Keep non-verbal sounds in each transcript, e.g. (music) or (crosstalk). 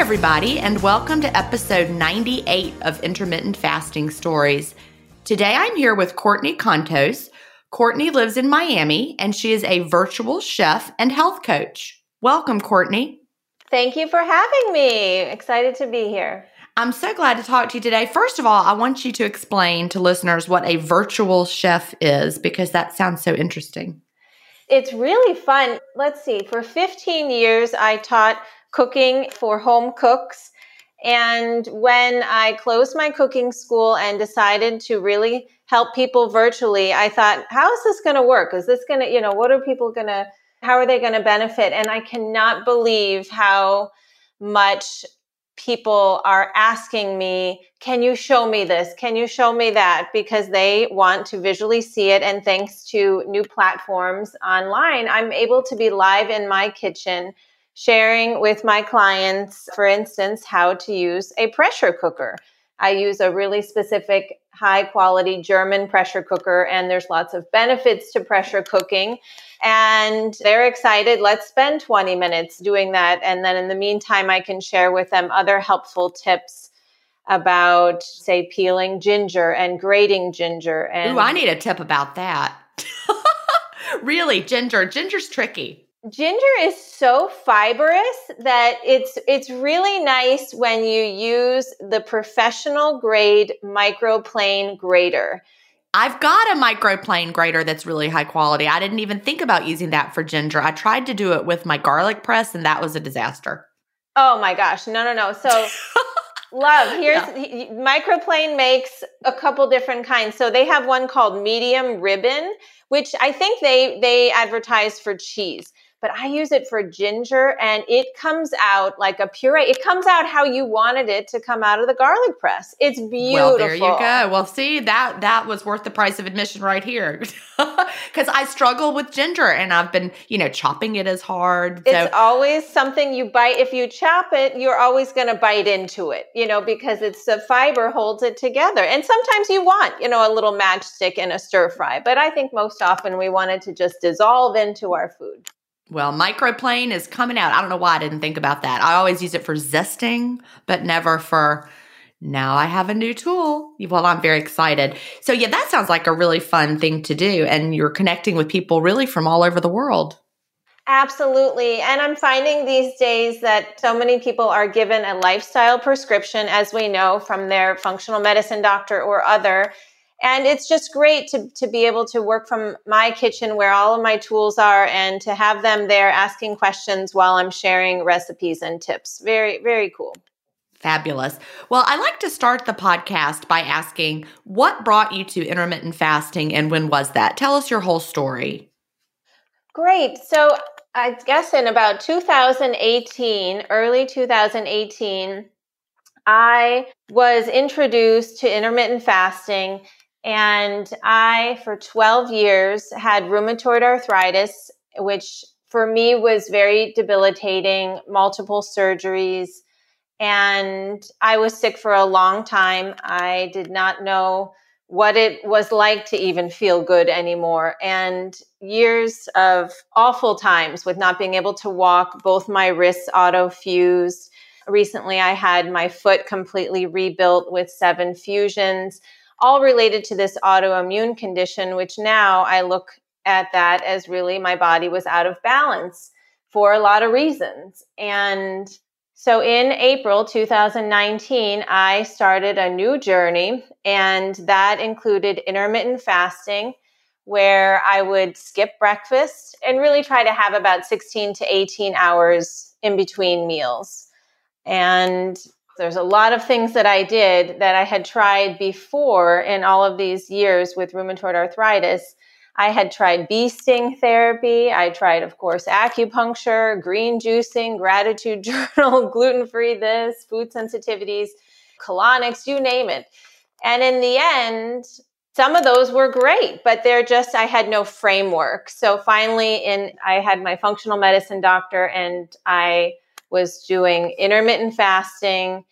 Everybody, and welcome to episode 98 of Intermittent Fasting Stories. Today I'm here with Courtney Contos. Courtney lives in Miami and she is a virtual chef and health coach. Welcome, Courtney. Thank you for having me. Excited to be here. I'm so glad to talk to you today. First of all, I want you to explain to listeners what a virtual chef is because that sounds so interesting. It's really fun. Let's see, for 15 years, I taught cooking for home cooks. And when I closed my cooking school and decided to really help people virtually, I thought, how is this going to work? Is this going to, you know, what are people going to, how are they going to benefit? And I cannot believe how much people are asking me, can you show me this? Can you show me that? Because they want to visually see it. And thanks to new platforms online, I'm able to be live in my kitchen sharing with my clients, for instance, how to use a pressure cooker. I use a really specific high quality German pressure cooker, and there's lots of benefits to pressure cooking. And they're excited. Let's spend 20 minutes doing that. And then in the meantime, I can share with them other helpful tips about, say, peeling ginger and grating ginger. And Ooh, I need a tip about that. (laughs) really, ginger. Ginger's tricky ginger is so fibrous that it's it's really nice when you use the professional grade microplane grater. I've got a microplane grater that's really high quality. I didn't even think about using that for ginger. I tried to do it with my garlic press and that was a disaster. Oh my gosh. No, no, no. So (laughs) love, here's yeah. microplane makes a couple different kinds. So they have one called medium ribbon, which I think they they advertise for cheese. But I use it for ginger and it comes out like a puree. It comes out how you wanted it to come out of the garlic press. It's beautiful. Well, there you go. Well, see, that that was worth the price of admission right here. (laughs) Cuz I struggle with ginger and I've been, you know, chopping it as hard. So. It's always something you bite if you chop it, you're always going to bite into it, you know, because it's the fiber holds it together. And sometimes you want, you know, a little matchstick in a stir fry, but I think most often we want it to just dissolve into our food. Well, microplane is coming out. I don't know why I didn't think about that. I always use it for zesting, but never for now I have a new tool. Well, I'm very excited. So, yeah, that sounds like a really fun thing to do. And you're connecting with people really from all over the world. Absolutely. And I'm finding these days that so many people are given a lifestyle prescription, as we know from their functional medicine doctor or other and it's just great to, to be able to work from my kitchen where all of my tools are and to have them there asking questions while I'm sharing recipes and tips. Very, very cool. Fabulous. Well, I like to start the podcast by asking what brought you to intermittent fasting and when was that? Tell us your whole story. Great. So, I guess in about 2018, early 2018, I was introduced to intermittent fasting and I, for 12 years, had rheumatoid arthritis, which for me was very debilitating, multiple surgeries. And I was sick for a long time. I did not know what it was like to even feel good anymore. And years of awful times with not being able to walk, both my wrists auto fused. Recently, I had my foot completely rebuilt with seven fusions all related to this autoimmune condition, which now I look at that as really my body was out of balance for a lot of reasons. And so in April 2019, I started a new journey, and that included intermittent fasting, where I would skip breakfast and really try to have about 16 to 18 hours in between meals. And there's a lot of things that I did that I had tried before in all of these years with rheumatoid arthritis. I had tried bee sting therapy. I tried, of course, acupuncture, green juicing, gratitude (laughs) journal, gluten free this, food sensitivities, colonics, you name it. And in the end, some of those were great, but they're just, I had no framework. So finally, in, I had my functional medicine doctor and I was doing intermittent fasting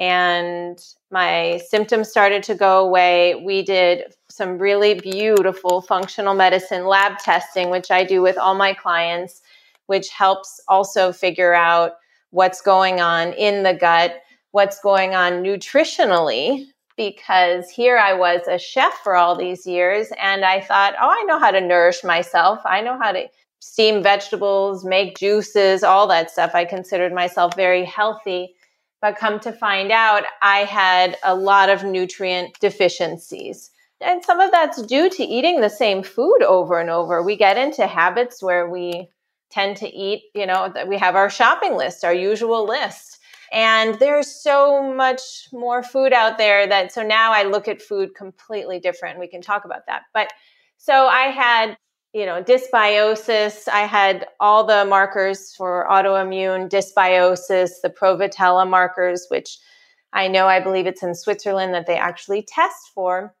and my symptoms started to go away. We did some really beautiful functional medicine lab testing, which I do with all my clients, which helps also figure out what's going on in the gut, what's going on nutritionally. Because here I was a chef for all these years, and I thought, oh, I know how to nourish myself. I know how to steam vegetables, make juices, all that stuff. I considered myself very healthy. But come to find out, I had a lot of nutrient deficiencies. And some of that's due to eating the same food over and over. We get into habits where we tend to eat, you know, we have our shopping list, our usual list. And there's so much more food out there that so now I look at food completely different. We can talk about that. But so I had you know, dysbiosis. I had all the markers for autoimmune dysbiosis, the Prevotella markers, which I know I believe it's in Switzerland that they actually test for.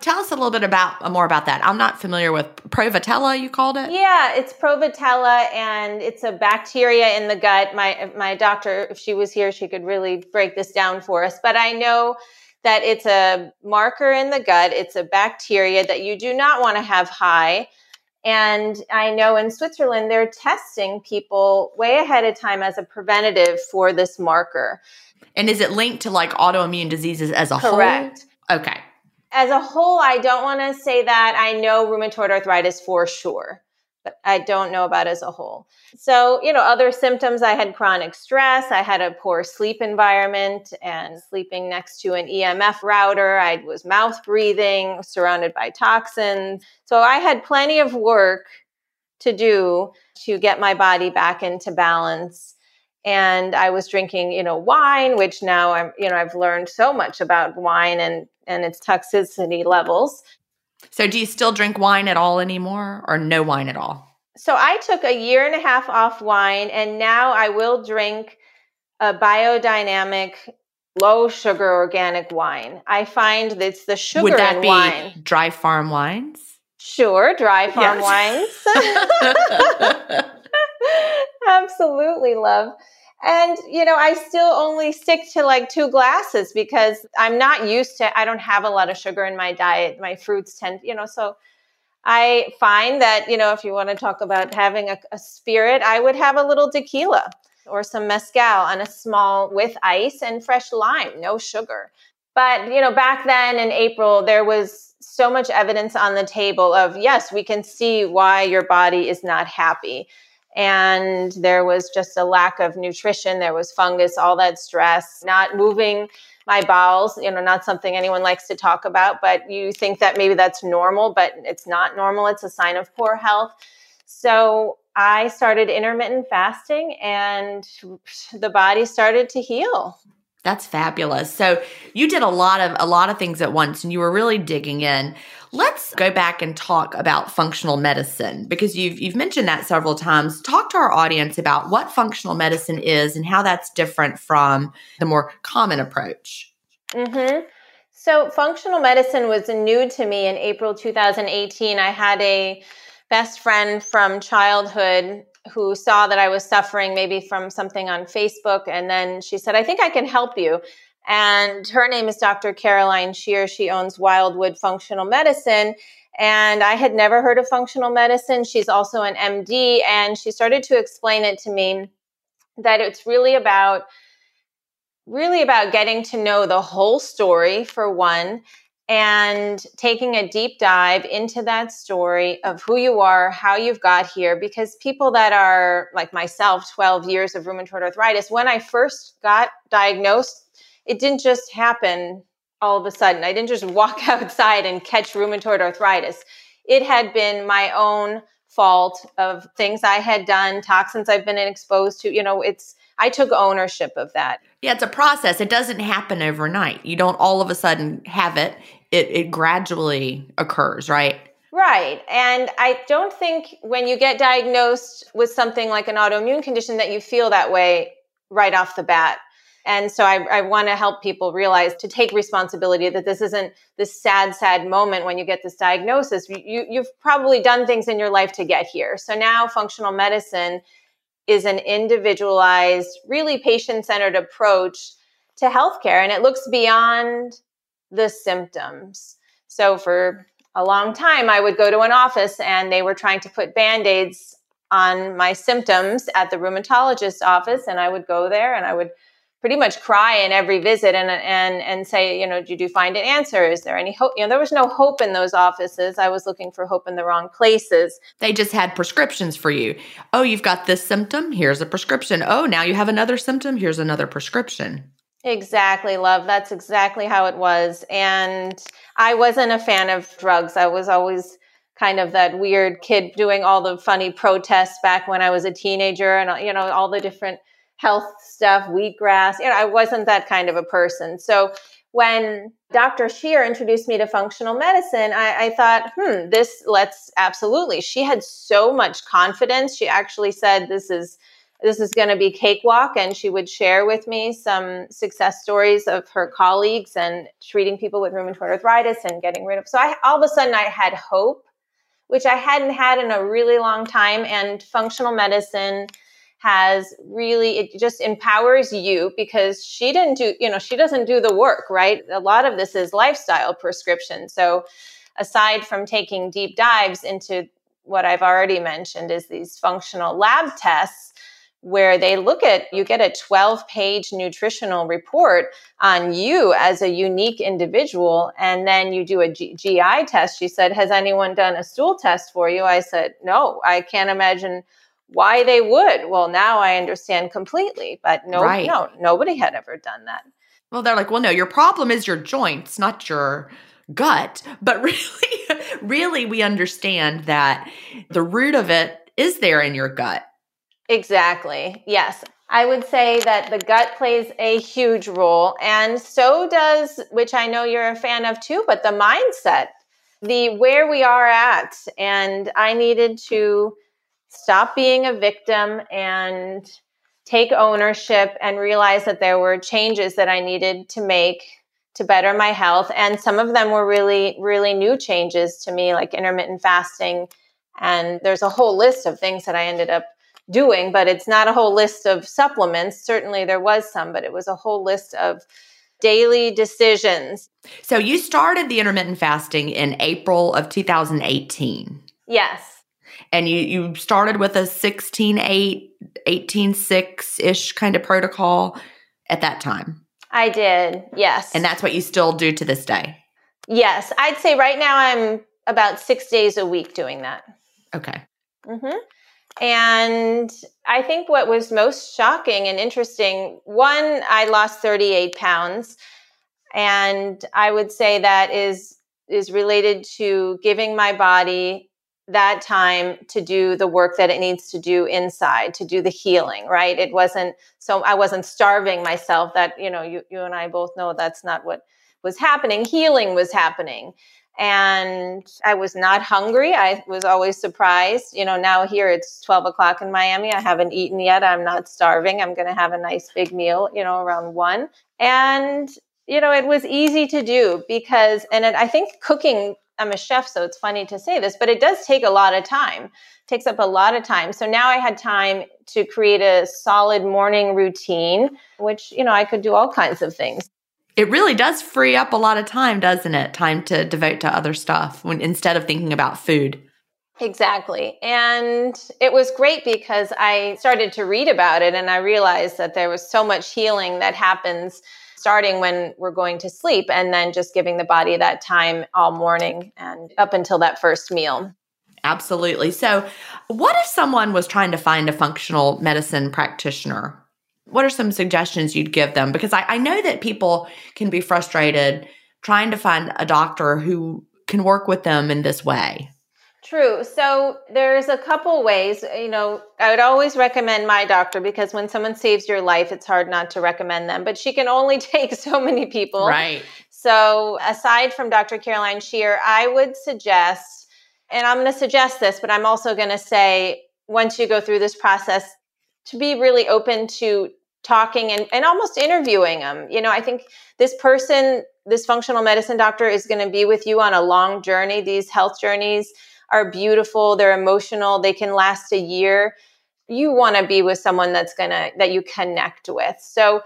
Tell us a little bit about more about that. I'm not familiar with Prevotella. You called it? Yeah, it's Prevotella, and it's a bacteria in the gut. My my doctor, if she was here, she could really break this down for us. But I know that it's a marker in the gut. It's a bacteria that you do not want to have high and I know in Switzerland, they're testing people way ahead of time as a preventative for this marker. And is it linked to like autoimmune diseases as a Correct. whole? Correct. Okay. As a whole, I don't want to say that. I know rheumatoid arthritis for sure but I don't know about as a whole. So, you know, other symptoms I had chronic stress, I had a poor sleep environment and sleeping next to an EMF router. I was mouth breathing, surrounded by toxins. So, I had plenty of work to do to get my body back into balance. And I was drinking, you know, wine, which now I'm, you know, I've learned so much about wine and and its toxicity levels. So, do you still drink wine at all anymore or no wine at all? So I took a year and a half off wine, and now I will drink a biodynamic, low sugar organic wine. I find that it's the sugar Would that in be wine. dry farm wines? Sure, dry farm Yes. wines. (laughs) (laughs) Absolutely love. And, you know, I still only stick to like two glasses because I'm not used to, I don't have a lot of sugar in my diet. My fruits tend, you know, so I find that, you know, if you want to talk about having a, a spirit, I would have a little tequila or some mezcal on a small with ice and fresh lime, no sugar. But, you know, back then in April, there was so much evidence on the table of, yes, we can see why your body is not happy and there was just a lack of nutrition there was fungus all that stress not moving my bowels you know not something anyone likes to talk about but you think that maybe that's normal but it's not normal it's a sign of poor health so i started intermittent fasting and the body started to heal That's fabulous. So you did a lot of a lot of things at once and you were really digging in. Let's go back and talk about functional medicine because you've you've mentioned that several times. Talk to our audience about what functional medicine is and how that's different from the more common approach. hmm So, functional medicine was new to me in April 2018. I had a best friend from childhood who saw that I was suffering maybe from something on Facebook. And then she said, I think I can help you. And her name is Dr. Caroline Shear. She owns Wildwood Functional Medicine. And I had never heard of functional medicine. She's also an MD. And she started to explain it to me that it's really about really about getting to know the whole story for one and taking a deep dive into that story of who you are, how you've got here. Because people that are like myself, 12 years of rheumatoid arthritis, when I first got diagnosed, it didn't just happen all of a sudden. I didn't just (laughs) walk outside and catch rheumatoid arthritis. It had been my own fault of things I had done, toxins I've been exposed to. You know, it's, I took ownership of that. Yeah, it's a process. It doesn't happen overnight. You don't all of a sudden have it. It it gradually occurs, right? Right. And I don't think when you get diagnosed with something like an autoimmune condition that you feel that way right off the bat. And so I, I want to help people realize to take responsibility that this isn't this sad, sad moment when you get this diagnosis. You, you've probably done things in your life to get here. So now functional medicine is an individualized, really patient centered approach to healthcare. And it looks beyond the symptoms. So for a long time, I would go to an office and they were trying to put band aids on my symptoms at the rheumatologist's office. And I would go there and I would pretty much cry in every visit and and and say, you know, did you find an answer? Is there any hope? You know, there was no hope in those offices. I was looking for hope in the wrong places. They just had prescriptions for you. Oh, you've got this symptom, here's a prescription. Oh, now you have another symptom, here's another prescription. Exactly, love. That's exactly how it was. And I wasn't a fan of drugs. I was always kind of that weird kid doing all the funny protests back when I was a teenager and you know all the different health stuff, wheatgrass. You know, I wasn't that kind of a person. So when Dr. Shear introduced me to functional medicine, I, I, thought, hmm, this let's absolutely. She had so much confidence. She actually said, this is this is going to be cakewalk and she would share with me some success stories of her colleagues and treating people with rheumatoid arthritis and getting rid of so I, all of a sudden i had hope which i hadn't had in a really long time and functional medicine has really it just empowers you because she didn't do you know she doesn't do the work right? A lot of this is lifestyle prescription. So aside from taking deep dives into what i've already mentioned is these functional lab tests where they look at you get a 12 page nutritional report on you as a unique individual and then you do a G- gi test. She said has anyone done a stool test for you? I said no i can't imagine why they would. Well, now I understand completely, but no, Right. no, nobody had ever done that. Well, they're like, well, no, your problem is your joints, not your gut. But (laughs) really, really, we understand that the root of it is there in your gut. Exactly. Yes. I would say that the gut plays a huge role, and so does, which I know you're a fan of too, but the mindset, the where we are at. And I needed to stop being a victim and take ownership and realize that there were changes that I needed to make to better my health. And some of them were really, really new changes to me, like intermittent fasting. And there's a whole list of things that I ended up doing, but it's not a whole list of supplements. Certainly there was some, but it was a whole list of daily decisions. So you started the intermittent fasting in April of 2018. Yes. And you you started with a 16 8 18 6 ish kind of protocol at that time. I did. Yes. And that's what you still do to this day. Yes, I'd say right now I'm about 6 days a week doing that. Okay. mm-hmm. And I think what was most shocking and interesting one, I lost 38 pounds. And I would say that is is related to giving my body that time to do the work that it needs to do inside to do the healing right it wasn't so i wasn't starving myself that you know you, you and i both know that's not what was happening healing was happening and I was not hungry. I was always surprised. You know, now here it's 12 o'clock in Miami. I haven't eaten yet. I'm not starving. I'm going to have a nice big meal, you know, around one. And, you know, it was easy to do because, and it, I think cooking, I'm a chef, so it's funny to say this, but it does take a lot of time. It takes up a lot of time. So now I had time to create a solid morning routine, which, you know, I could do all kinds of things it really does free up a lot of time, doesn't it? Time to devote to other stuff when instead of thinking about food. Exactly. And it was great because I started to read about it and I realized that there was so much healing that happens starting when we're going to sleep and then just giving the body that time all morning and up until that first meal. Absolutely. So, what if someone was trying to find a functional medicine practitioner? what are some suggestions you'd give them? Because I, I know that people can be frustrated trying to find a doctor who can work with them in this way. True. So there's a couple ways. You know, I would always recommend my doctor because when someone saves your life, it's hard not to recommend them. But she can only (laughs) take so many people. Right. So aside from Dr. Caroline Shear, I would suggest, and I'm going to suggest this, but I'm also going to say once you go through this process, to be really open to talking and, and almost interviewing them. You know, I think this person, this functional medicine doctor, is going to be with you on a long journey. These health journeys are beautiful, they're emotional, they can last a year. You want to be with someone that's going to, that you connect with. So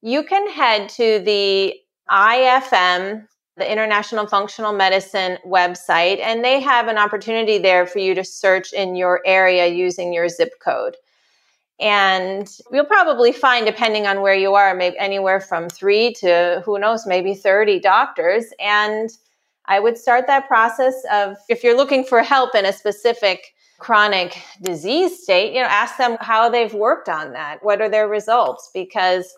you can head to the IFM, the International Functional Medicine website, and they have an opportunity there for you to search in your area using your zip code. And you'll probably find, depending on where you are, maybe anywhere from three to who knows, maybe 30 doctors. And I would start that process of if you're looking for help in a specific chronic disease state, you know, ask them how they've worked on that. What are their results? Because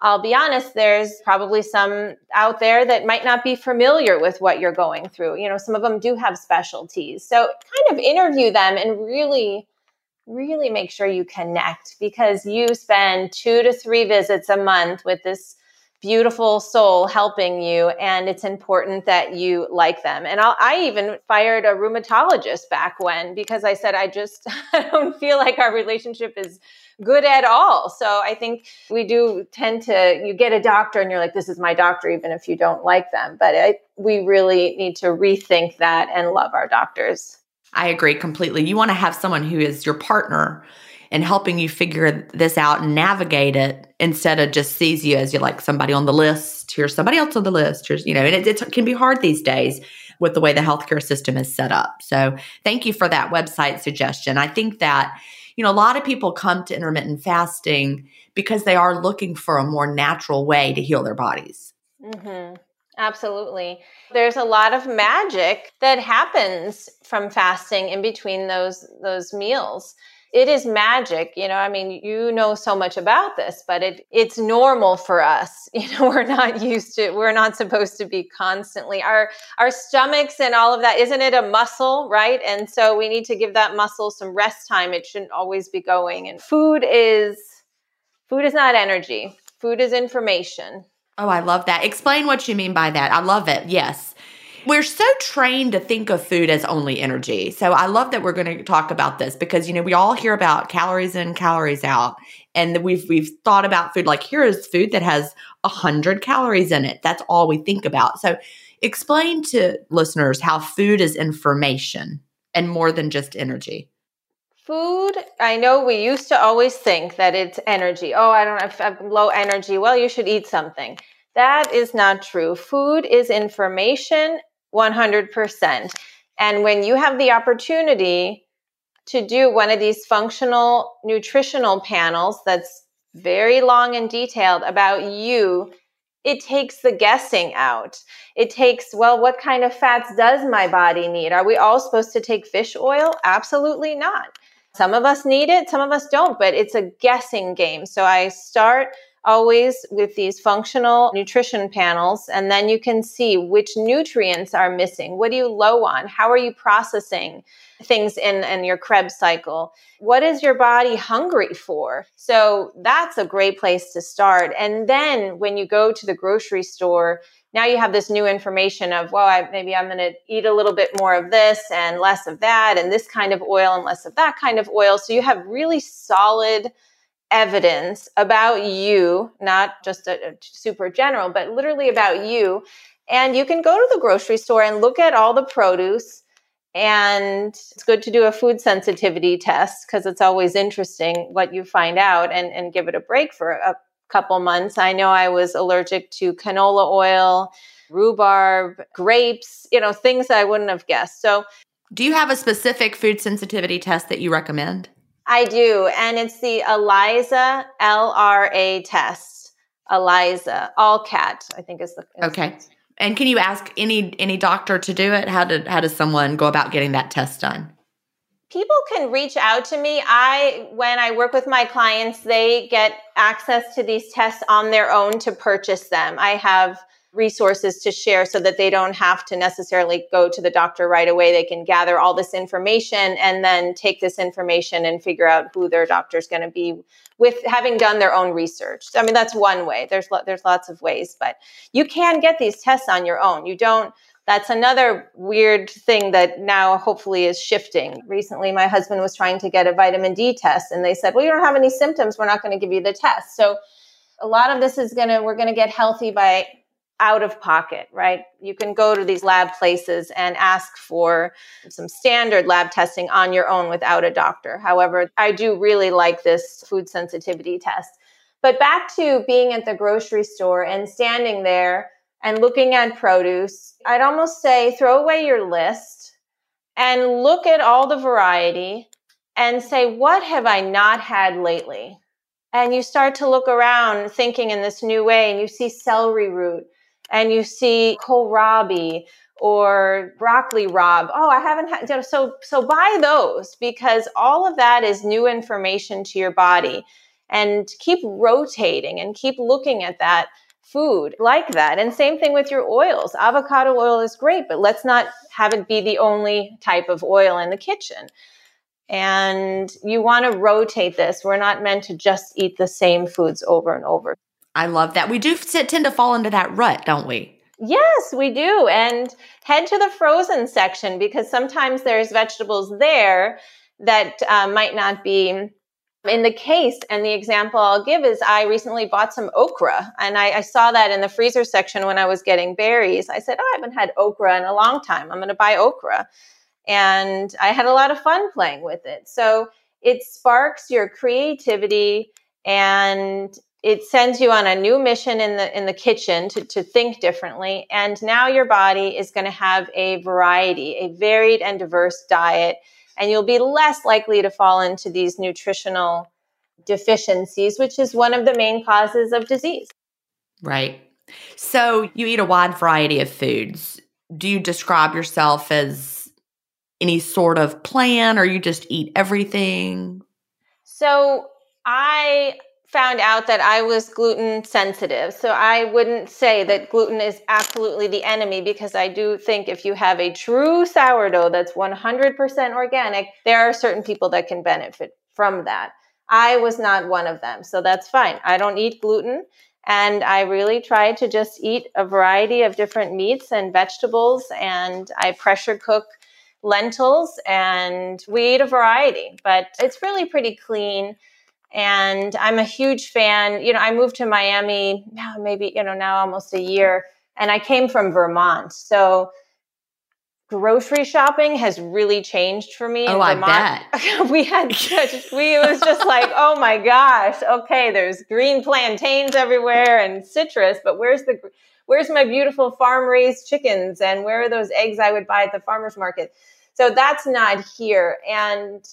I'll be honest, there's probably some out there that might not be familiar with what you're going through. You know, some of them do have specialties. So kind of interview them and really really make sure you connect because you spend two to three visits a month with this beautiful soul helping you and it's important that you like them. And I'll, i even fired a rheumatologist back when because i said i just (laughs) i don't feel like our relationship is good at all. So i think we do tend to you get a doctor and you're like this is my doctor even if you don't like them. But I, we really need to rethink that and love our doctors. I agree completely. You want to have someone who is your partner and helping you figure this out and navigate it instead of just sees you as you're like somebody on the list. Here's somebody else on the list. Here's, you know, and it, it can be hard these days with the way the healthcare system is set up. So thank you for that website suggestion. I think that, you know, a lot of people come to intermittent fasting because they are looking for a more natural way to heal their bodies. Mm-hmm. Absolutely. There's a lot of magic that happens from fasting in between those those meals. It is magic, you know. I mean, you know so much about this, but it it's normal for us. (laughs) You know, we're not used to we're not supposed to be constantly our our stomachs and all of that isn't it a muscle, right? And so we need to give that muscle some rest time. It shouldn't always be going. And food is food is not energy. Food is information Oh, I love that. Explain what you mean by that. I love it. Yes. We're so trained to think of food as only energy. So I love that we're going to talk about this because you know we all hear about calories in, calories out, and we've we've thought about food like here is food that has a hundred calories in it. That's all we think about. So explain to listeners how food is information and more than just energy. Food, I know we used to always think that it's energy. Oh, I don't have low energy. Well, you should eat something. That is not true. Food is information 100%. And when you have the opportunity to do one of these functional nutritional panels that's very long and detailed about you, it takes the guessing out. It takes, well, what kind of fats does my body need? Are we all supposed to take fish oil? Absolutely not. Some of us need it, some of us don't, but it's a guessing game. So I start always with these functional nutrition panels, and then you can see which nutrients are missing. What are you low on? How are you processing things in, in your Krebs cycle? What is your body hungry for? So that's a great place to start. And then when you go to the grocery store, now you have this new information of, well, I, maybe I'm going to eat a little bit more of this and less of that, and this kind of oil and less of that kind of oil. So you have really solid evidence about you, not just a, a super general, but literally about you. And you can go to the grocery store and look at all the produce. And it's good to do a food sensitivity test because it's always interesting what you find out and, and give it a break for a couple months. I know I was allergic to canola oil, rhubarb, grapes, you know, things I wouldn't have guessed. So, do you have a specific food sensitivity test that you recommend? I do. And it's the ELISA LRA test. ELISA, all cat, I think is the. Is okay. And can you ask any any doctor to do it? How did how does someone go about getting that test done? People can reach out to me. I when I work with my clients, they get access to these tests on their own to purchase them. I have resources to share so that they don't have to necessarily go to the doctor right away. They can gather all this information and then take this information and figure out who their doctor is going to be with having done their own research. I mean, that's one way. There's there's lots of ways, but you can get these tests on your own. You don't that's another weird thing that now hopefully is shifting. Recently, my husband was trying to get a vitamin D test, and they said, Well, you don't have any symptoms. We're not going to give you the test. So, a lot of this is going to, we're going to get healthy by out of pocket, right? You can go to these lab places and ask for some standard lab testing on your own without a doctor. However, I do really like this food sensitivity test. But back to being at the grocery store and standing there and looking at produce, I'd almost say throw away your list and look at all the variety and say, what have I not had lately? And you start to look around thinking in this new way and you see celery root and you see kohlrabi or broccoli rabe. Oh, I haven't had, you know, so, so buy those because all of that is new information to your body and keep rotating and keep looking at that food like that. And same thing with your oils. Avocado oil is great, but let's not have it be the only type of oil in the kitchen. And you want to rotate this. We're not meant to just eat the same foods over and over. I love that. We do tend to fall into that rut, don't we? Yes, we do. And head to the frozen section because sometimes there's vegetables there that uh, might not be in the case. And the example I'll give is I recently bought some okra and I, I saw that in the freezer section when I was getting berries. I said, Oh, I haven't had okra in a long time. I'm going to buy okra. And I had a lot of fun playing with it. So it sparks your creativity and it sends you on a new mission in the in the kitchen to, to think differently. And now your body is going to have a variety a varied and diverse diet and you'll be less likely to fall into these nutritional deficiencies which is one of the main causes of disease. Right. So you eat a wide variety of foods. Do you describe yourself as any sort of plan or you just eat everything? So i found out that I was gluten sensitive. So I wouldn't say that gluten is absolutely the enemy because I do think if you have a true sourdough that's 100% organic, there are certain people that can benefit from that. I was not one of them. So that's fine. I don't eat gluten. And I really try to just eat a variety of different meats and vegetables. And I pressure cook lentils and we eat a variety, but it's really pretty clean. And I'm a huge fan. You know, I moved to Miami now, maybe, you know, now almost a year, and I came from Vermont. So grocery shopping has really changed for me. Oh, I bet. (laughs) we had such, we, it was just like, oh my gosh, okay, there's green plantains everywhere and citrus, but where's the, where's my beautiful farm raised chickens and where are those eggs I would buy at the farmer's market? So that's not here. And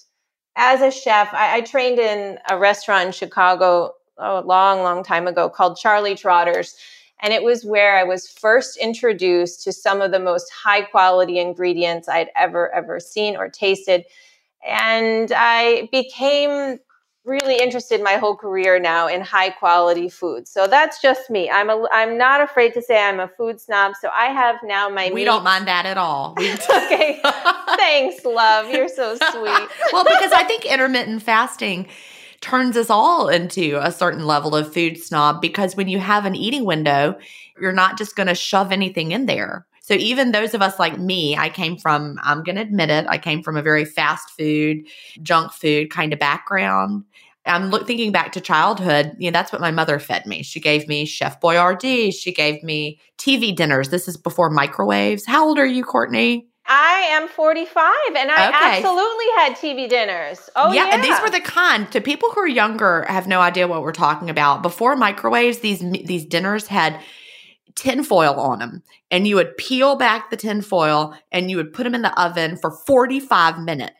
as a chef, I, I trained in a restaurant in Chicago a long, long time ago called Charlie Trotter's and it was where I was first introduced to some of the most high quality ingredients I'd ever, ever seen or tasted. And I became really interested my whole career now in high quality food. So that's just me. I'm a I'm not afraid to say I'm a food snob. So I have now my We meat. don't mind that at all. (laughs) okay. Thanks, love. You're so sweet. (laughs) well, because I think intermittent fasting turns us all into a certain level of food snob because when you have an eating window, you're not just going to shove anything in there. So even those of us like me, I came from, I'm going to admit it, I came from a very fast food, junk food kind of background. I'm look, thinking back to childhood. You know, that's what my mother fed me. She gave me Chef Boyardee. She gave me TV dinners. This is before microwaves. How old are you, Courtney? I am 45 and I okay. absolutely had TV dinners. Oh yeah, yeah. these were the kind. To people who are younger have no idea what we're talking about. Before microwaves, these these dinners had tinfoil on them. And you would peel back the tinfoil and you would put them in the oven for 45 minutes.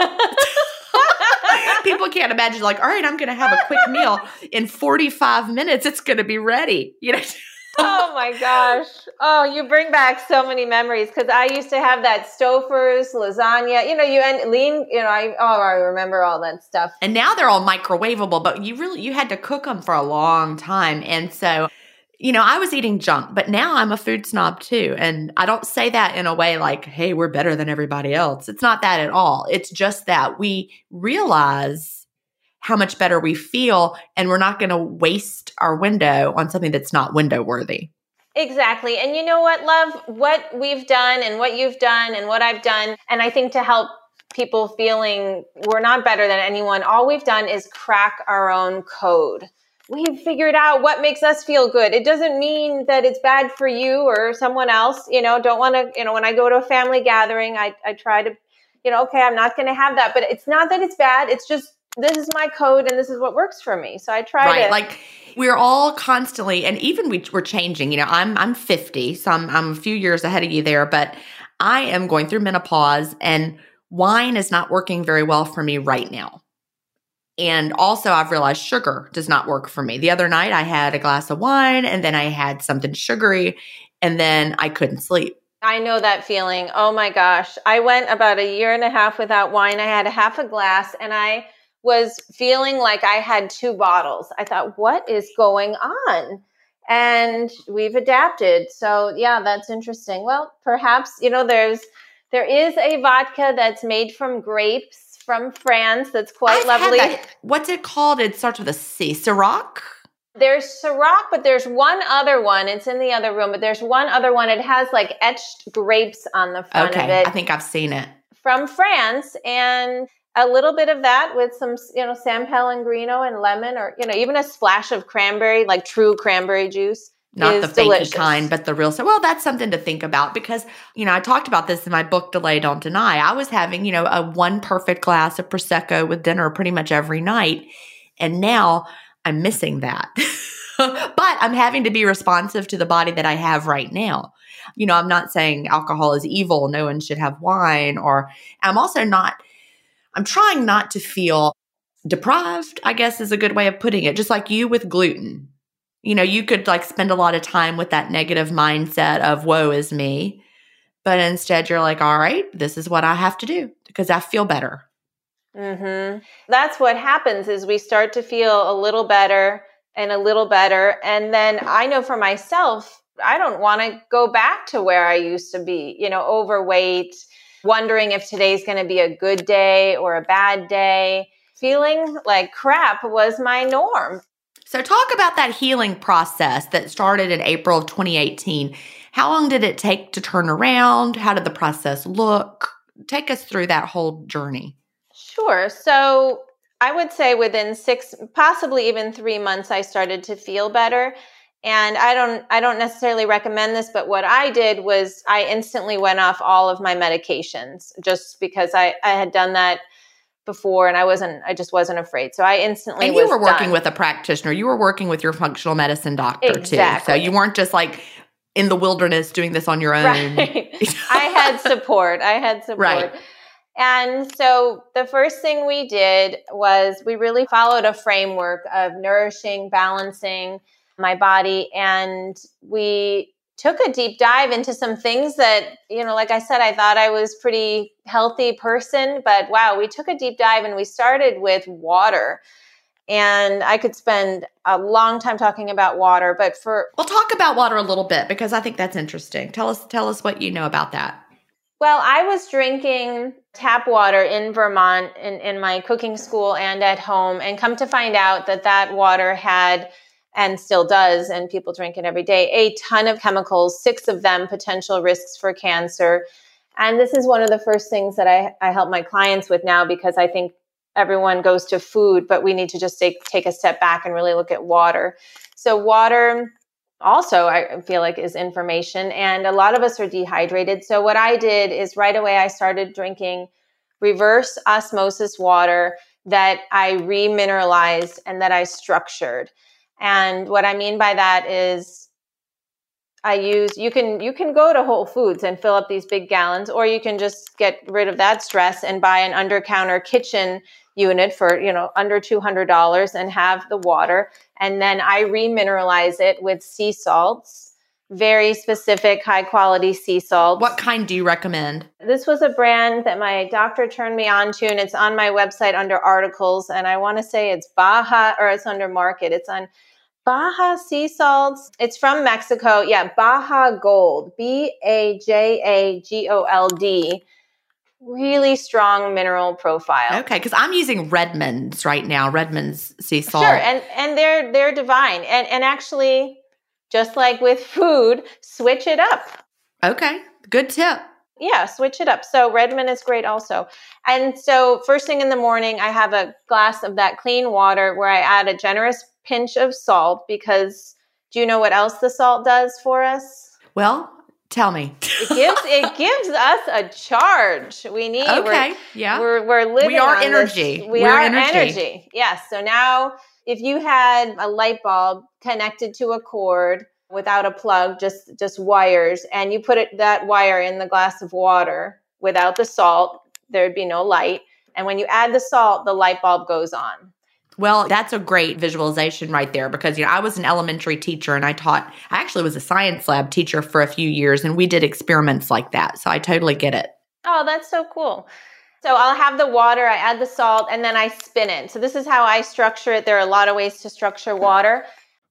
(laughs) people can't imagine like, all right, I'm going to have a quick meal in 45 minutes. It's going to be ready. You know (laughs) oh my gosh. Oh, you bring back so many memories because I used to have that Stouffer's lasagna. You know, you and lean, you know, I oh I remember all that stuff. And now they're all microwavable, but you really you had to cook them for a long time. And so you know, I was eating junk, but now I'm a food snob too. And I don't say that in a way like, hey, we're better than everybody else. It's not that at all. It's just that we realize how much better we feel and we're not going to waste our window on something that's not window worthy. Exactly. And you know what, love? What we've done and what you've done and what I've done, and I think to help people feeling we're not better than anyone, all we've done is crack our own code. We've figured out what makes us feel good. It doesn't mean that it's bad for you or someone else. You know, don't want to, you know, when I go to a family gathering, I, I try to, you know, okay, I'm not going to have that. But it's not that it's bad. It's just this is my code and this is what works for me. So I try right, to like we're all constantly and even we, we're changing. You know, I'm I'm 50, so I'm I'm a few years ahead of you there, but I am going through menopause and wine is not working very well for me right now. And also, I've realized sugar does not work for me. The other night, I had a glass of wine and then I had something sugary and then I couldn't sleep. I know that feeling. Oh my gosh. I went about a year and a half without wine. I had a half a glass and I was feeling like I had two bottles. I thought, what is going on? And we've adapted. So yeah, that's interesting. Well, perhaps, you know, there's there is a vodka that's made from grapes from France that's quite I've lovely. What's it called? It starts with a C. Ciroc? There's Ciroc, but there's one other one. It's in the other room, but there's one other one. It has like etched grapes on the front okay, of it. I think I've seen it. From France. And a little bit of that with some, you know, San Pellegrino and lemon, or you know, even a splash of cranberry, like true cranberry juice. Not the fakey kind, but the real. So, well, that's something to think about because you know I talked about this in my book, Delay Don't Deny. I was having you know a one perfect glass of prosecco with dinner pretty much every night, and now I'm missing that. (laughs) but I'm having to be responsive to the body that I have right now. You know, I'm not saying alcohol is evil. No one should have wine, or I'm also not I'm trying not to feel deprived, I guess is a good way of putting it. Just like you with gluten. You know, you could like spend a lot of time with that negative mindset of woe is me. But instead you're like, all right, this is what I have to do because I feel better. Mm-hmm. That's what happens is we start to feel a little better and a little better. And then I know for myself, I don't want to go back to where I used to be, you know, overweight, wondering if today's going to be a good day or a bad day. Feeling like crap was my norm. So, talk about that healing process that started in April of 2018. How long did it take to turn around? How did the process look? Take us through that whole journey. Sure. So, I would say within six, possibly even three months, I started to feel better. And I don't, I don't necessarily recommend this, but what I did was I instantly went off all of my medications just because I, I had done that before and I wasn't I just wasn't afraid. So I instantly And you were working done. with a practitioner. You were working with your functional medicine doctor exactly. too. So you weren't just like in the wilderness doing this on your own. Right. (laughs) I had support. I had support. Right. And so the first thing we did was we really followed a framework of nourishing, balancing my body and we took a deep dive into some things that, you know, like I said, I thought I was pretty healthy person, but wow, we took a deep dive and we started with water. And I could spend a long time talking about water, but for Well, talk about water a little bit because I think that's interesting. Tell us tell us what you know about that. Well, I was drinking tap water in Vermont in, in my cooking school and at home, and come to find out that that water had and still does, and people drink it every day, a ton of chemicals, six of them potential risks for cancer. And this is one of the first things that I, I help my clients with now because I think everyone goes to food, but we need to just take, take a step back and really look at water. So, water also, I feel like, is information. And a lot of us are dehydrated. So, what I did is right away, I started drinking reverse osmosis water that I remineralized and that I structured. And what I mean by that is I use you can you can go to Whole Foods and fill up these big gallons or you can just get rid of that stress and buy an under counter kitchen unit for, you know, under $200 and have the water and then I remineralize it with sea salts, very specific high quality sea salt. What kind do you recommend? This was a brand that my doctor turned me on to and it's on my website under articles and I want to say it's Baja or it's under market. It's on Baja sea salts. It's from Mexico. Yeah, Baja Gold. B A J A G O L D. Really strong mineral profile. Okay, because I'm using Redmond's right now. Redmond's sea salt. Sure, and and they're they're divine. And and actually, just like with food, switch it up. okay, good tip. Yeah, switch it up. So Redmond is great also. And so first thing in the morning, I have a glass of that clean water where I add a generous pinch of salt because do you know what else the salt does for us? Well, tell me. It gives it (laughs) gives us a charge. We need Okay, we're, yeah. we're we're living We are on this- energy. We We're are energy. energy. Yes. So now if you had a light bulb connected to a cord without a plug, just just wires, and you put it that wire in the glass of water without the salt, there'd be no light. And when you add the salt, the light bulb goes on. Well, that's a great visualization right there because you know I was an elementary teacher and I taught I actually was a science lab teacher for a few years and we did experiments like that. So I totally get it. Oh, that's so cool. So I'll have the water, I add the salt, and then I spin it. So this is how I structure it. There are a lot of ways to structure water.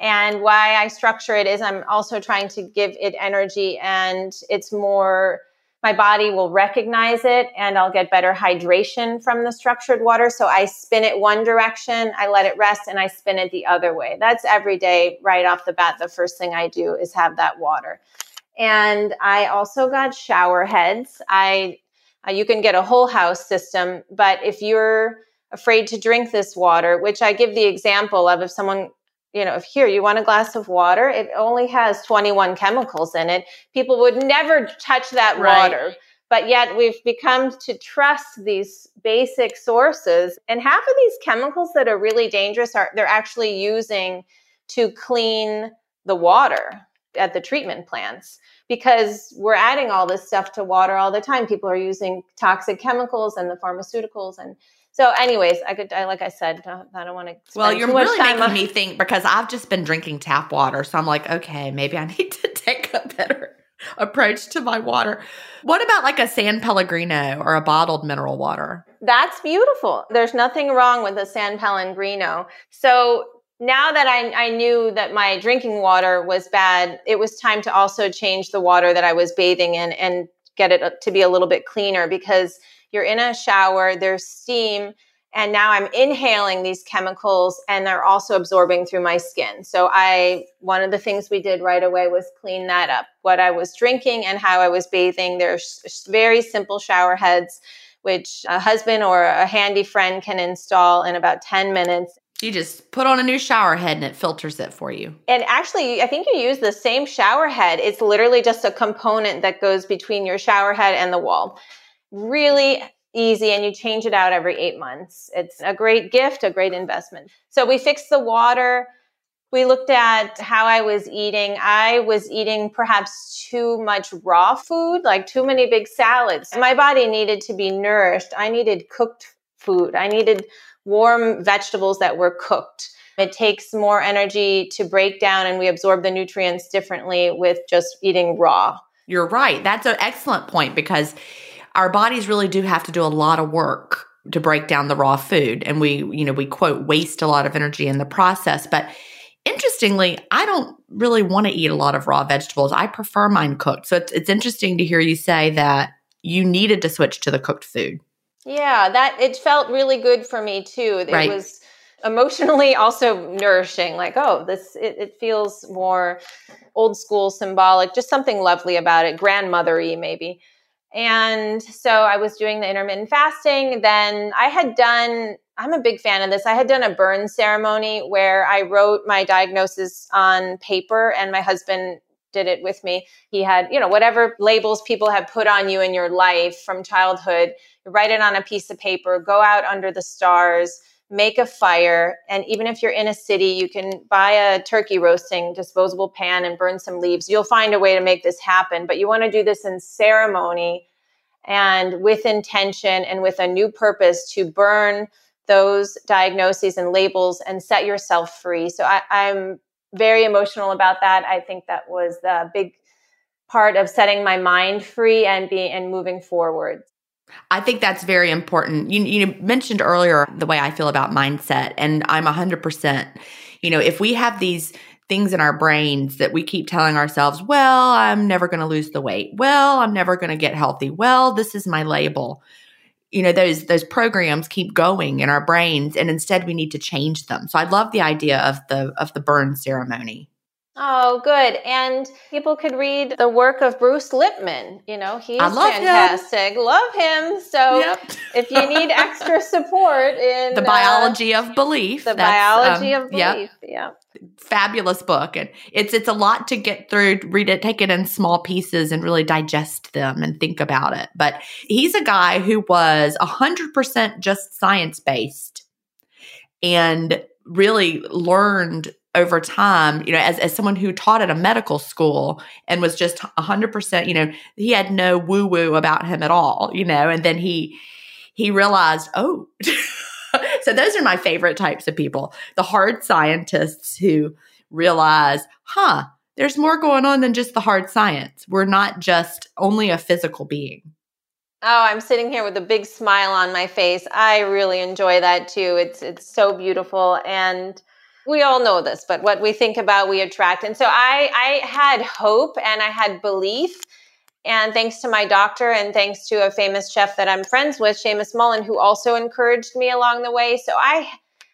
And why I structure it is I'm also trying to give it energy and it's more, my body will recognize it and I'll get better hydration from the structured water. So I spin it one direction, I let it rest, and I spin it the other way. That's every day, right off the bat. The first thing I do is have that water. And I also got shower heads. I, uh, you can get a whole house system, but if you're afraid to drink this water, which I give the example of if someone you know, if here you want a glass of water, it only has 21 chemicals in it. People would never touch that right. water. But yet we've become to trust these basic sources. And half of these chemicals that are really dangerous are they're actually using to clean the water at the treatment plants because we're adding all this stuff to water all the time. People are using toxic chemicals and the pharmaceuticals and so, anyways, I could, I, like I said, I don't want to. Well, you're really making on- me think because I've just been drinking tap water, so I'm like, okay, maybe I (laughs) need to take a better approach to my water. What about like a San Pellegrino or a bottled mineral water? That's beautiful. There's nothing wrong with a San Pellegrino. So now that I, I knew that my drinking water was bad, it was time to also change the water that I was bathing in and get it to be a little bit cleaner because you're in a shower, there's steam, and now I'm inhaling these chemicals and they're also absorbing through my skin. So I one of the things we did right away was clean that up. What I was drinking and how I was bathing. There's very simple shower heads which a husband or a handy friend can install in about 10 minutes. You just put on a new shower head and it filters it for you. And actually, I think you use the same shower head. It's literally just a component that goes between your shower head and the wall really easy and you change it out every eight months. It's a great gift, a great investment. So we fixed the water. We looked at how I was eating. I was eating perhaps too much raw food, like too many big salads. My body needed to be nourished. I needed cooked food. I needed warm vegetables that were cooked. It takes more energy to break down and we absorb the nutrients differently with just eating raw. You're right. That's an excellent point because our bodies really do have to do a lot of work to break down the raw food. And we, you know, we quote waste a lot of energy in the process. But interestingly, I don't really want to eat a lot of raw vegetables. I prefer mine cooked. So it's, it's interesting to hear you say that you needed to switch to the cooked food. Yeah, that it felt really good for me too. It right. was emotionally (laughs) also nourishing like oh this it, it, feels more old school symbolic just something lovely about it grandmothery maybe and so I was doing the intermittent fasting. Then I had done, I'm a big fan of this. I had done a burn ceremony where I wrote my diagnosis on paper and my husband did it with me. He had, you know, whatever labels people have put on you in your life from childhood, write it on a piece of paper, go out under the stars, make a fire. And even if you're in a city, you can buy a turkey roasting disposable pan and burn some leaves. You'll find a way to make this happen, but you want to do this in ceremony and with intention and with a new purpose to burn those diagnoses and labels and set yourself free. So I, I'm very emotional about that. I think that was the big part of setting my mind free and being and moving forward. I think that's very important. You, you mentioned earlier the way I feel about mindset, and I'm 100%. You know, if we have these things in our brains that we keep telling ourselves, well, I'm never going to lose the weight. Well, I'm never going to get healthy. Well, this is my label. you know those those programs keep going in our brains and instead we need to change them so i love the idea of the of the burn ceremony Oh, good. And people could read the work of Bruce Lipton. You know, he's love fantastic. Him. Love him. So Yep. if you need (laughs) extra support in the uh, biology of belief the biology um, of yep. belief. Yeah. fabulous book and it's it's a lot to get through read it take it in small pieces and really digest them and think about it but he's a guy who was 100% just science based and really learned over time you know as, as someone who taught at a medical school and was just 100% you know he had no woo woo about him at all you know and then he he realized oh (laughs) so those are my favorite types of people the hard scientists who realize huh there's more going on than just the hard science we're not just only a physical being Oh, I'm sitting here with a big smile on my face. I really enjoy that too. It's it's so beautiful and we all know this, but what we think about we attract. And so I I had hope and I had belief and thanks to my doctor and thanks to a famous chef that I'm friends with, Seamus Mullen, who also encouraged me along the way. So I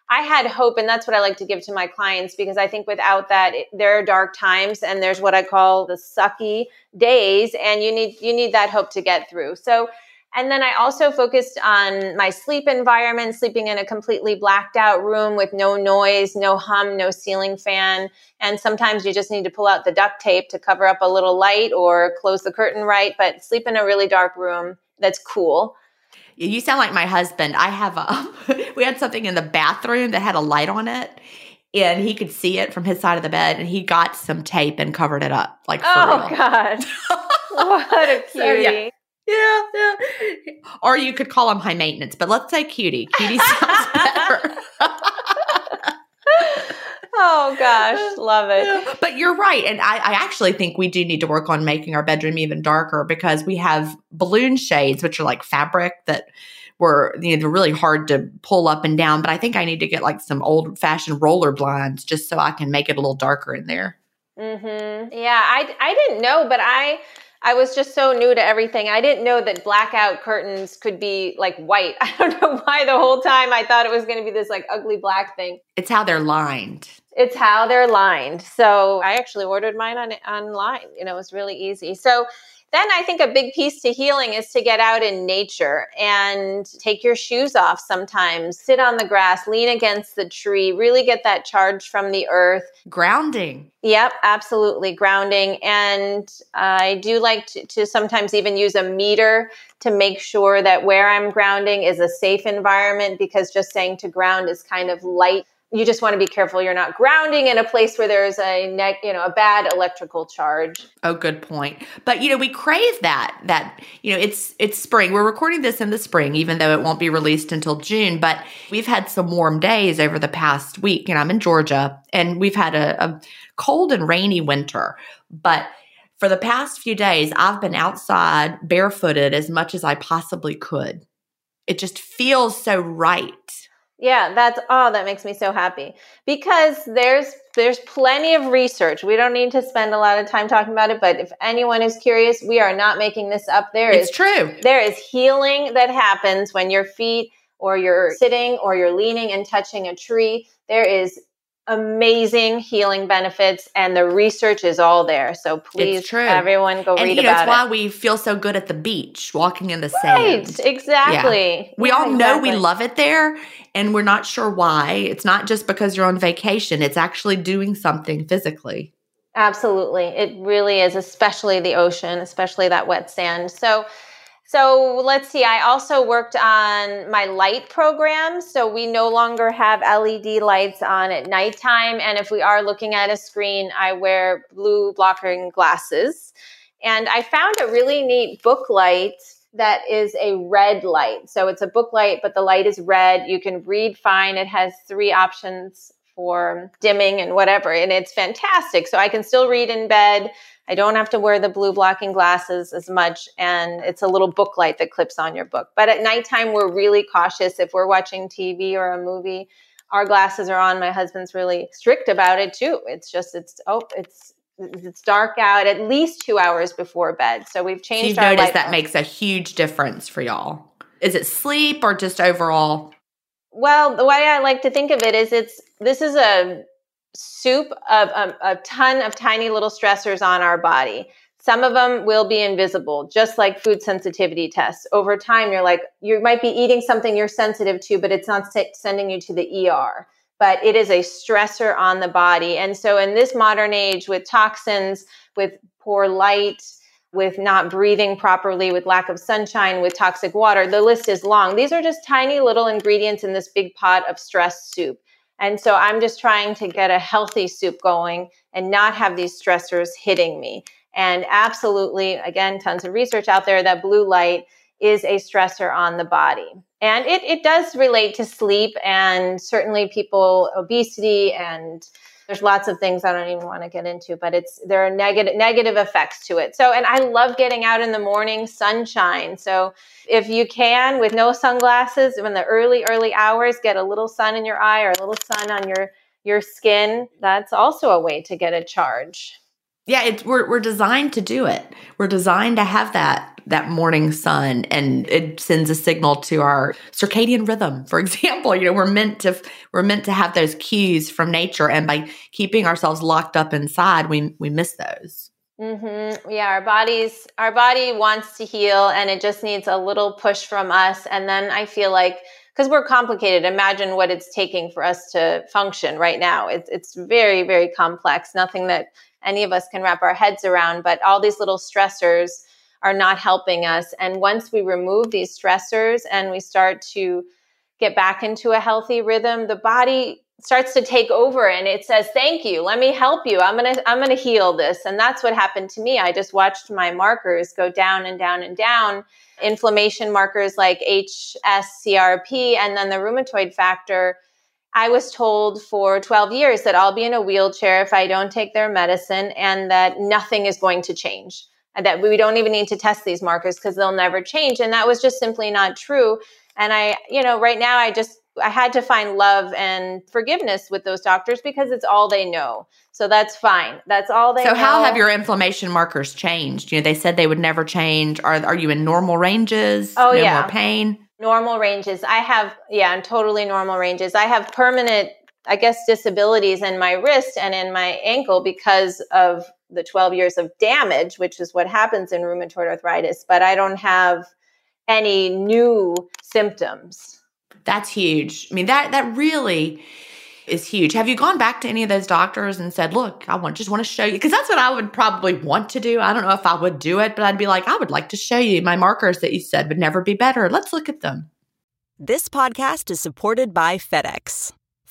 I had hope, and that's what I like to give to my clients because I think without that, it, there are dark times, and there's what I call the sucky days, and you need you need that hope to get through. So, and then I also focused on my sleep environment, sleeping in a completely blacked out room with no noise, no hum, no ceiling fan, and sometimes you just need to pull out the duct tape to cover up a little light or close the curtain right, but sleep in a really dark room that's cool. You sound like my husband. I have a (laughs) we had something in the bathroom that had a light on it and he could see it from his side of the bed and he got some tape and covered it up like for Oh. God, (laughs) what a cutie! So, yeah. Yeah, yeah. Or you could call him high maintenance, but let's say cutie. Cutie sounds (laughs) better. Oh gosh, love it. but you're right. And I, I actually think we do need to work on making our bedroom even darker because we have balloon shades, which are like fabric that were you know they're really hard to pull up and down. But I think I need to get like some old fashioned roller blinds just so I can make it a little darker in there. Mm-hmm. Yeah, I I didn't know, but I I was just so new to everything. I didn't know that blackout curtains could be like white. (laughs) I don't know why the whole time I thought it was going to be this like ugly black thing. It's how they're lined. It's how they're lined. So I actually ordered mine on online. You know, it was really easy. So then I think a big piece to healing is to get out in nature and take your shoes off sometimes, sit on the grass, lean against the tree, really get that charge from the earth. Grounding. Yep, absolutely. Grounding. And I do like to, to, sometimes even use a meter to make sure that where I'm grounding is a safe environment because just saying to ground is kind of light you just want to be careful you're not grounding in a place where there's a neck you know a bad electrical charge. Oh good point. But you know we crave that that you know it's it's spring. We're recording this in the spring even though it won't be released until june but we've had some warm days over the past week and i'm in georgia and we've had a, a cold and rainy winter. But for the past few days i've been outside barefooted as much as i possibly could. It just feels so right yeah, that's oh, that makes me so happy because there's there's plenty of research. We don't need to spend a lot of time talking about it, but if anyone is curious, we are not making this up. There it's is true. There is healing that happens when your feet or you're sitting or you're leaning and touching a tree. There is amazing healing benefits and the research is all there. So please everyone go and, read you know, about it's why it. we feel so good at the beach, walking in the Right, sand. exactly. Yeah. We Yeah, all know we love it there and we're not sure why. It's not just because you're on vacation, it's actually doing something physically. Absolutely. It really is, especially the ocean, especially that wet sand. So, so let's see. I also worked on my light program. So we no longer have LED lights on at nighttime. And if we are looking at a screen, I wear blue blocking glasses. And I found a really neat book light that is a red light. So it's a book light, but the light is red. You can read fine. It has three options for dimming and whatever. And it's fantastic. So I can still read in bed. I don't have to wear the blue blocking glasses as much. And it's a little book light that clips on your book. But at nighttime, we're really cautious. If we're watching TV or a movie, our glasses are on. My husband's really strict about it too. It's just, it's, oh, it's, it's dark out at least two hours before bed. So we've So changed you've our noticed that makes a huge difference for y'all. Is it sleep or just overall? Well, the way I like to think of it is it's this is a soup of um, a ton of tiny little stressors on our body. Some of them will be invisible, just like food sensitivity tests. Over time, you're like, you might be eating something you're sensitive to, but it's not sending you to the ER. But it is a stressor on the body. And so, in this modern age, with toxins, with poor light, with not breathing properly, with lack of sunshine, with toxic water. The list is long. These are just tiny little ingredients in this big pot of stress soup. And so I'm just trying to get a healthy soup going and not have these stressors hitting me. And absolutely, again, tons of research out there that blue light is a stressor on the body. And it, it does relate to sleep and certainly people, obesity and there's lots of things I don't even want to get into, but it's there are negative negative effects to it. So, and I love getting out in the morning, sunshine. So, if you can, with no sunglasses, in the early early hours, get a little sun in your eye or a little sun on your your skin. That's also a way to get a charge. Yeah, it's we're we're designed to do it. We're designed to have that that morning sun and it sends a signal to our circadian rhythm. For (laughs) example, you know, we're meant to we're meant to have those cues from nature and by keeping ourselves locked up inside, we we miss those. Mm-hmm. Yeah, our bodies, our body wants to heal, and it just needs a little push from us. And then I feel like because we're complicated, imagine what it's taking for us to function right now. It's it's very very complex. Nothing that any of us can wrap our heads around. But all these little stressors are not helping us. And once we remove these stressors and we start to get back into a healthy rhythm, the body starts to take over and it says thank you. Let me help you. I'm going to i'm going to heal this. And that's what happened to me. I just watched my markers go down and down and down inflammation markers like hscrp and then the rheumatoid factor. I was told for 12 years that I'll be in a wheelchair if I don't take their medicine and that nothing is going to change and that we don't even need to test these markers because they'll never change. And that was just simply not true. And I, you know, right now I just, I had to find love and forgiveness with those doctors because it's all they know. So that's fine. That's all they so know. how have your inflammation markers changed? You know, they said they would never change. Are are you in normal ranges? Oh no yeah. more pain? Normal ranges. I have, yeah, I'm totally normal ranges. I have permanent, I guess, disabilities in my wrist and in my ankle because of the 12 years of damage, which is what happens in rheumatoid arthritis, but I don't have any new symptoms. That's huge. I mean, that that really is huge. Have you gone back to any of those doctors and said, "Look, I want just want to show you," because that's what I would probably want to do. I don't know if I would do it, but I'd be like, "I would like to show you my markers that you said would never be better. Let's look at them." This podcast is supported by FedEx.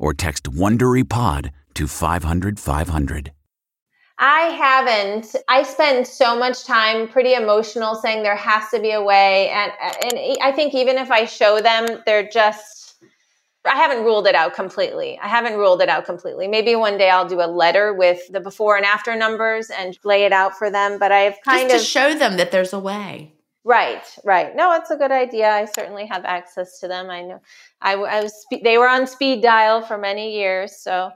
or text WonderyPod to 500, 500. I haven't. I spend so much time pretty emotional saying there has to be a way. And, and I think even if I show them, they're just, I haven't ruled it out completely. I haven't ruled it out completely. Maybe one day I'll do a letter with the before and after numbers and lay it out for them. But I've kind just of to show them that there's a way. Right, right. No, it's a good idea. I certainly have access to them. I know I, I was they were on speed dial for many years, so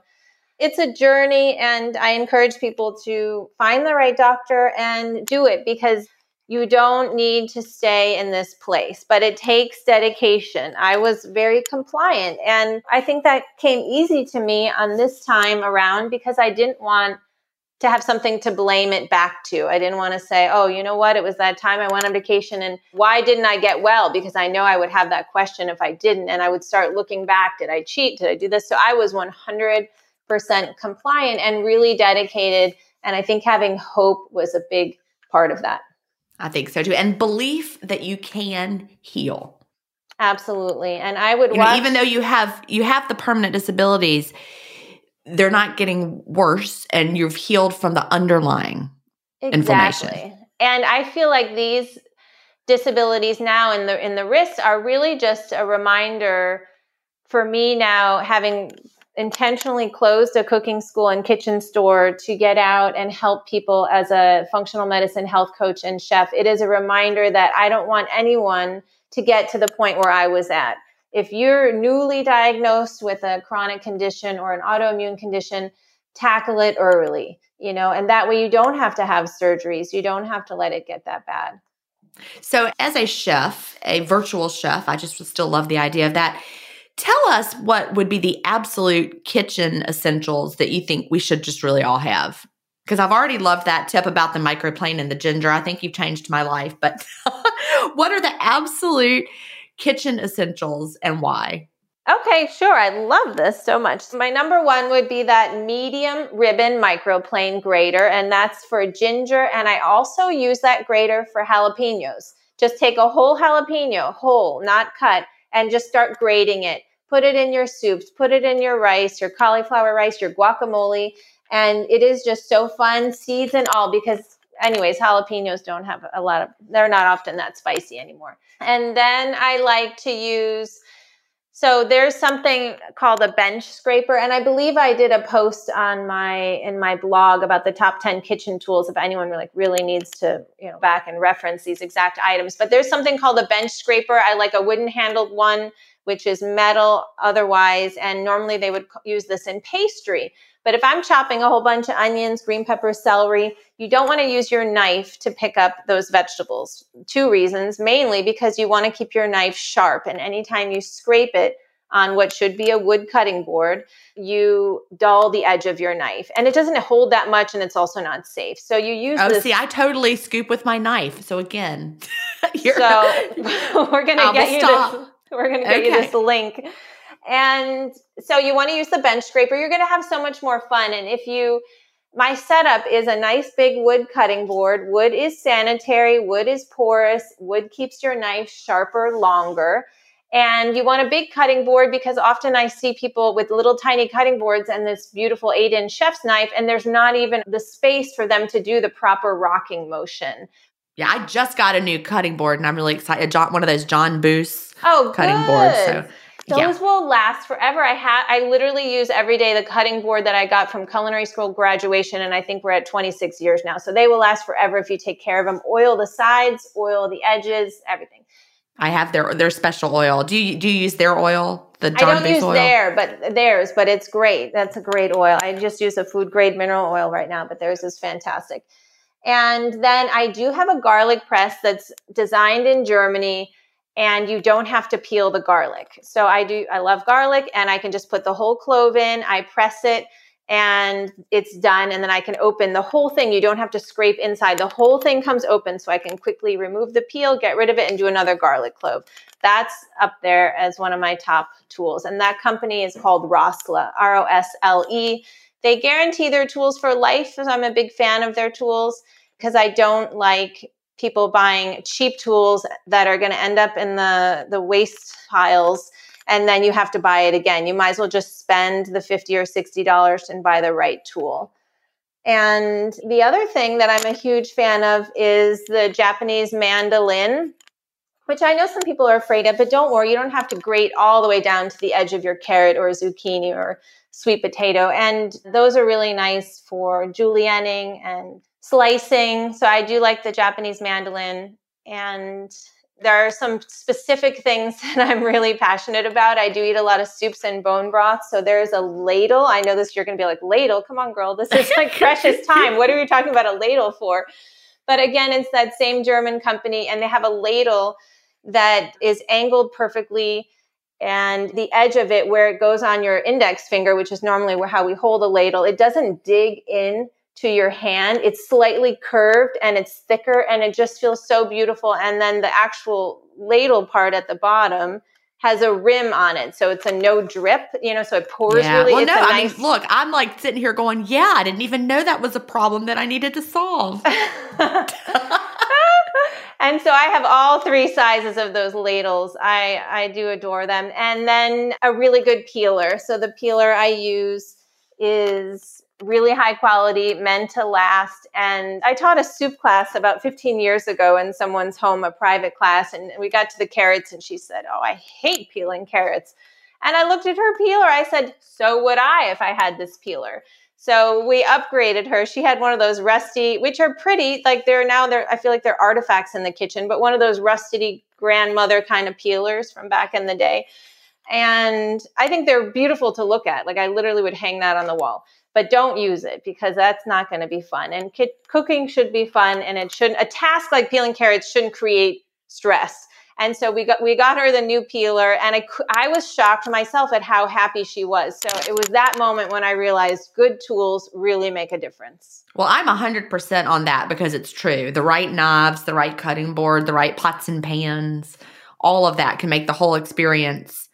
it's a journey and I encourage people to find the right doctor and do it because you don't need to stay in this place, but it takes dedication. I was very compliant and I think that came easy to me on this time around because I didn't want to have something to blame it back to. I didn't want to say, oh, you know what? It was that time I went on vacation and why didn't I get well? Because I know I would have that question if I didn't. And I would start looking back. Did I cheat? Did I do this? So I was 100% compliant and really dedicated. And I think having hope was a big part of that. I think so too. And belief that you can heal. Absolutely. And I would you know, even though you have you have the permanent disabilities, they're not getting worse and you've healed from the underlying exactly. inflammation. And I feel like these disabilities now in the in the wrists are really just a reminder for me now having intentionally closed a cooking school and kitchen store to get out and help people as a functional medicine health coach and chef. It is a reminder that I don't want anyone to get to the point where I was at if you're newly diagnosed with a chronic condition or an autoimmune condition, tackle it early, you know, and that way you don't have to have surgeries. You don't have to let it get that bad. So, as a chef, a virtual chef, I just still love the idea of that. Tell us what would be the absolute kitchen essentials that you think we should just really all have. Because I've already loved that tip about the microplane and the ginger. I think you've changed my life. But (laughs) what are the absolute kitchen essentials and why? Okay, sure. I love this so much. My number one would be that medium ribbon microplane grater, and that's for ginger. And I also use that grater for jalapenos. Just take a whole jalapeno, whole, not cut, and just start grating it. Put it in your soups, put it in your rice, your cauliflower rice, your guacamole. And it is just so fun, seeds and all, because anyways, jalapenos don't have a lot of, they're not often that spicy anymore. And then I like to use, so there's something called a bench scraper. And I believe I did a post on my, in my blog about the top 10 kitchen tools if anyone like really needs to, you know, back and reference these exact items. But there's something called a bench scraper. I like a wooden handled one, which is metal otherwise. And normally they would use this in pastry. But if I'm chopping a whole bunch of onions, green peppers, celery, you don't want to use your knife to pick up those vegetables. Two reasons, mainly because you want to keep your knife sharp. And anytime you scrape it, on what should be a wood cutting board, you dull the edge of your knife. And it doesn't hold that much and it's also not safe. So you use Oh, this- see, I totally scoop with my knife. So again, (laughs) so (laughs) (laughs) we're gonna get you this we're gonna get okay. you this link and so you want to use the bench scraper. You're going to have so much more fun. And if you, my setup is a nice big wood cutting board. Wood is sanitary. Wood is porous. Wood keeps your knife sharper longer. And you want a big cutting board because often I see people with little tiny cutting boards and this beautiful eight inch chef's knife, and there's not even the space for them to do the proper rocking motion. Yeah, I just got a new cutting board and I'm really excited. John, one of those John Boos oh, cutting good. boards. So those yeah. will last forever. I had I literally use every day the cutting board that I got from culinary school graduation and I think we're at 26 years now. So they will last forever if you take care of them. Oil the sides, oil the edges, everything. I have their their special oil. Do you do you use their oil? The John I don't use oil? their, but theirs, but it's great. That's a great oil. I just use a food grade mineral oil right now, but theirs is fantastic. And then I do have a garlic press that's designed in Germany and you don't have to peel the garlic. So I do, I love garlic and I can just put the whole clove in, I press it and it's done. And then I can open the whole thing. You don't have to scrape inside. The whole thing comes open so I can quickly remove the peel, get rid of it and do another garlic clove. That's up there as one of my top tools. And that company is called Rosle, R O S L E. They guarantee their tools for life. So I'm a big fan of their tools because I don't like people buying cheap tools that are going to end up in the the waste piles and then you have to buy it again. You might as well just spend the 50 or 60 dollars and buy the right tool. And the other thing that i'm a huge fan of is the japanese mandolin which i know some people are afraid of but don't worry you don't have to grate all the way down to the edge of your carrot or zucchini or sweet potato. And those are really nice for julienning and slicing. So I do like the Japanese mandolin. And there are some specific things (laughs) that I'm really passionate about. I do eat a lot of soups and bone broth. So there's a ladle. I know this, you're going to be like, ladle? Come on, girl. This is like precious time. What are you talking about a ladle for? But again, it's that same German company, and they have a ladle that is angled perfectly. And the edge of it, where it goes on your index finger, which is normally where how we hold a ladle, it doesn't dig in to your hand. It's slightly curved and it's thicker and it just feels so beautiful. And then the actual ladle part at the bottom has a rim on it. So it's a no drip, you know, so it pours yeah. really. Well, no, nice... I mean, look, I'm like sitting here going, yeah, I didn't even know that was a problem that I needed to solve. (laughs) (laughs) and so I have all three sizes of those ladles. I, I do adore them. And then a really good peeler. So the peeler I use is really high quality, meant to last. And I taught a soup class about 15 years ago in someone's home, a private class, and we got to the carrots, and she said, Oh, I hate peeling carrots. And I looked at her peeler. I said, So would I if I had this peeler. So we upgraded her. She had one of those rusty, which are pretty, like they're now they're I feel like they're artifacts in the kitchen, but one of those rusty grandmother kind of peelers from back in the day. And I think they're beautiful to look at. Like I literally would hang that on the wall but don't use it because that's not going to be fun. And ki- cooking should be fun, and it shouldn't. A task like peeling carrots shouldn't create stress. And so we got we got her the new peeler, and I I was shocked myself at how happy she was. So it was that moment when I realized good tools really make a difference. Well, I'm 100% on that because it's true. The right knives, the right cutting board, the right pots and pans, all of that can make the whole experience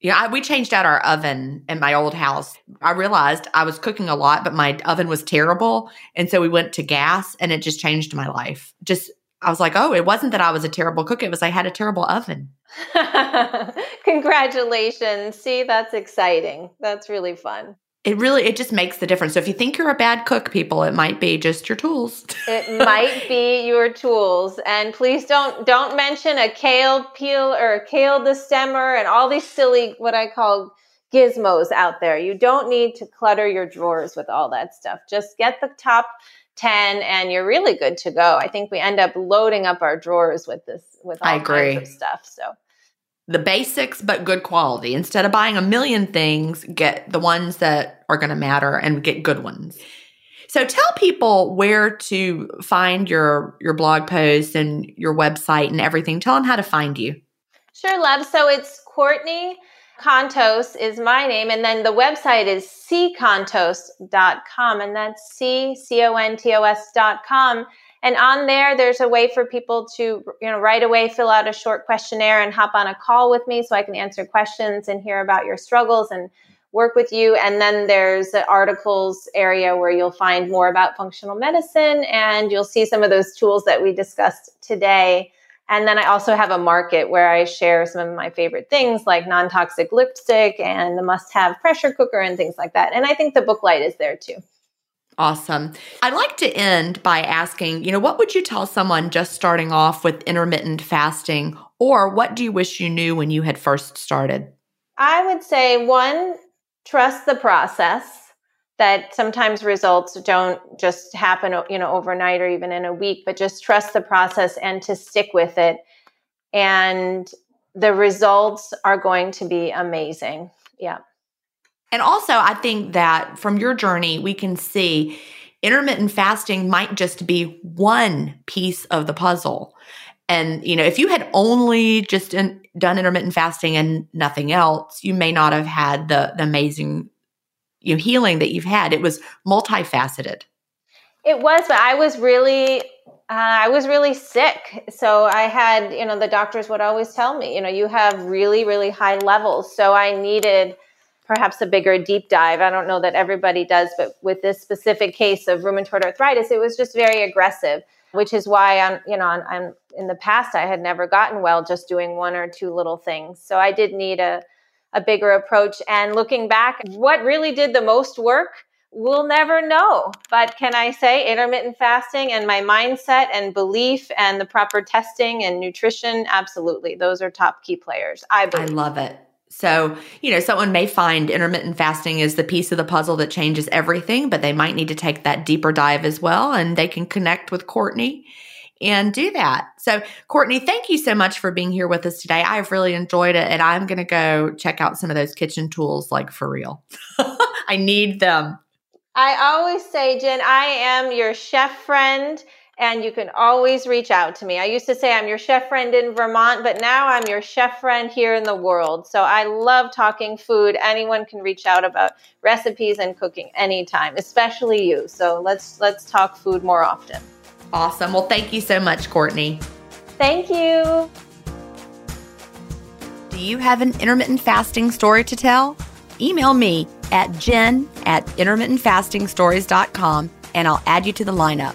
yeah, I, we changed out our oven in my old house. I realized I was cooking a lot, but my oven was terrible. And so we went to gas and it just changed my life. Just, I was like, oh, it wasn't that I was a terrible cook. It was I had a terrible oven. (laughs) Congratulations. See, that's exciting. That's really fun it really it just makes the difference. So if you think you're a bad cook, people, it might be just your tools. (laughs) it might be your tools. And please don't don't mention a kale peel or a kale destemmer and all these silly what I call gizmos out there. You don't need to clutter your drawers with all that stuff. Just get the top 10 and you're really good to go. I think we end up loading up our drawers with this with all I agree. kinds of stuff. So the basics but good quality. Instead of buying a million things, get the ones that are going to matter and get good ones. So tell people where to find your your blog posts and your website and everything. Tell them how to find you. Sure, love. So it's Courtney Contos is my name, and then the website is ccontos.com, and that's C C O N T O S dot com. And on there, there's a way for people to, you know, right away fill out a short questionnaire and hop on a call with me so I can answer questions and hear about your struggles and work with you. And then there's the articles area where you'll find more about functional medicine and you'll see some of those tools that we discussed today. And then I also have a market where I share some of my favorite things like non toxic lipstick and the must have pressure cooker and things like that. And I think the booklight is there too. Awesome. I'd like to end by asking, you know, what would you tell someone just starting off with intermittent fasting, or what do you wish you knew when you had first started? I would say one, trust the process that sometimes results don't just happen, you know, overnight or even in a week, but just trust the process and to stick with it. And the results are going to be amazing. Yeah. And also, I think that from your journey, we can see intermittent fasting might just be one piece of the puzzle. And, you know, if you had only just in, done intermittent fasting and nothing else, you may not have had the, the amazing you know, healing that you've had. It was multifaceted. It was, but I was really, uh, I was really sick. So I had, you know, the doctors would always tell me, you know, you have really, really high levels. So I needed perhaps a bigger deep dive. I don't know that everybody does, but with this specific case of rheumatoid arthritis, it was just very aggressive, which is why I'm, you know, I'm, in the past I had never gotten well just doing one or two little things. So I did need a, a bigger approach. And looking back, what really did the most work? We'll never know. But can I say intermittent fasting and my mindset and belief and the proper testing and nutrition? Absolutely. Those are top key players. I believe. I love it. So, you know, someone may find intermittent fasting is the piece of the puzzle that changes everything, but they might need to take that deeper dive as well. And they can connect with Courtney. and do that. So, Courtney, thank you so much for being here with us today. I've really enjoyed it, and I'm going to go check out some of those kitchen tools, like for real. (laughs) I need them. I always say, Gin, I am your chef friend and you can always reach out to me. I used to say I'm your chef friend in Vermont, but now I'm your chef friend here in the world. So I love talking food. Anyone can reach out about recipes and cooking anytime, especially you. So let's let's talk food more often. Awesome. Well, thank you so much, Courtney. Thank you. Do you have an intermittent fasting story to tell? Email me at gin at intermittentfastingstories.com and I'll add you to the lineup.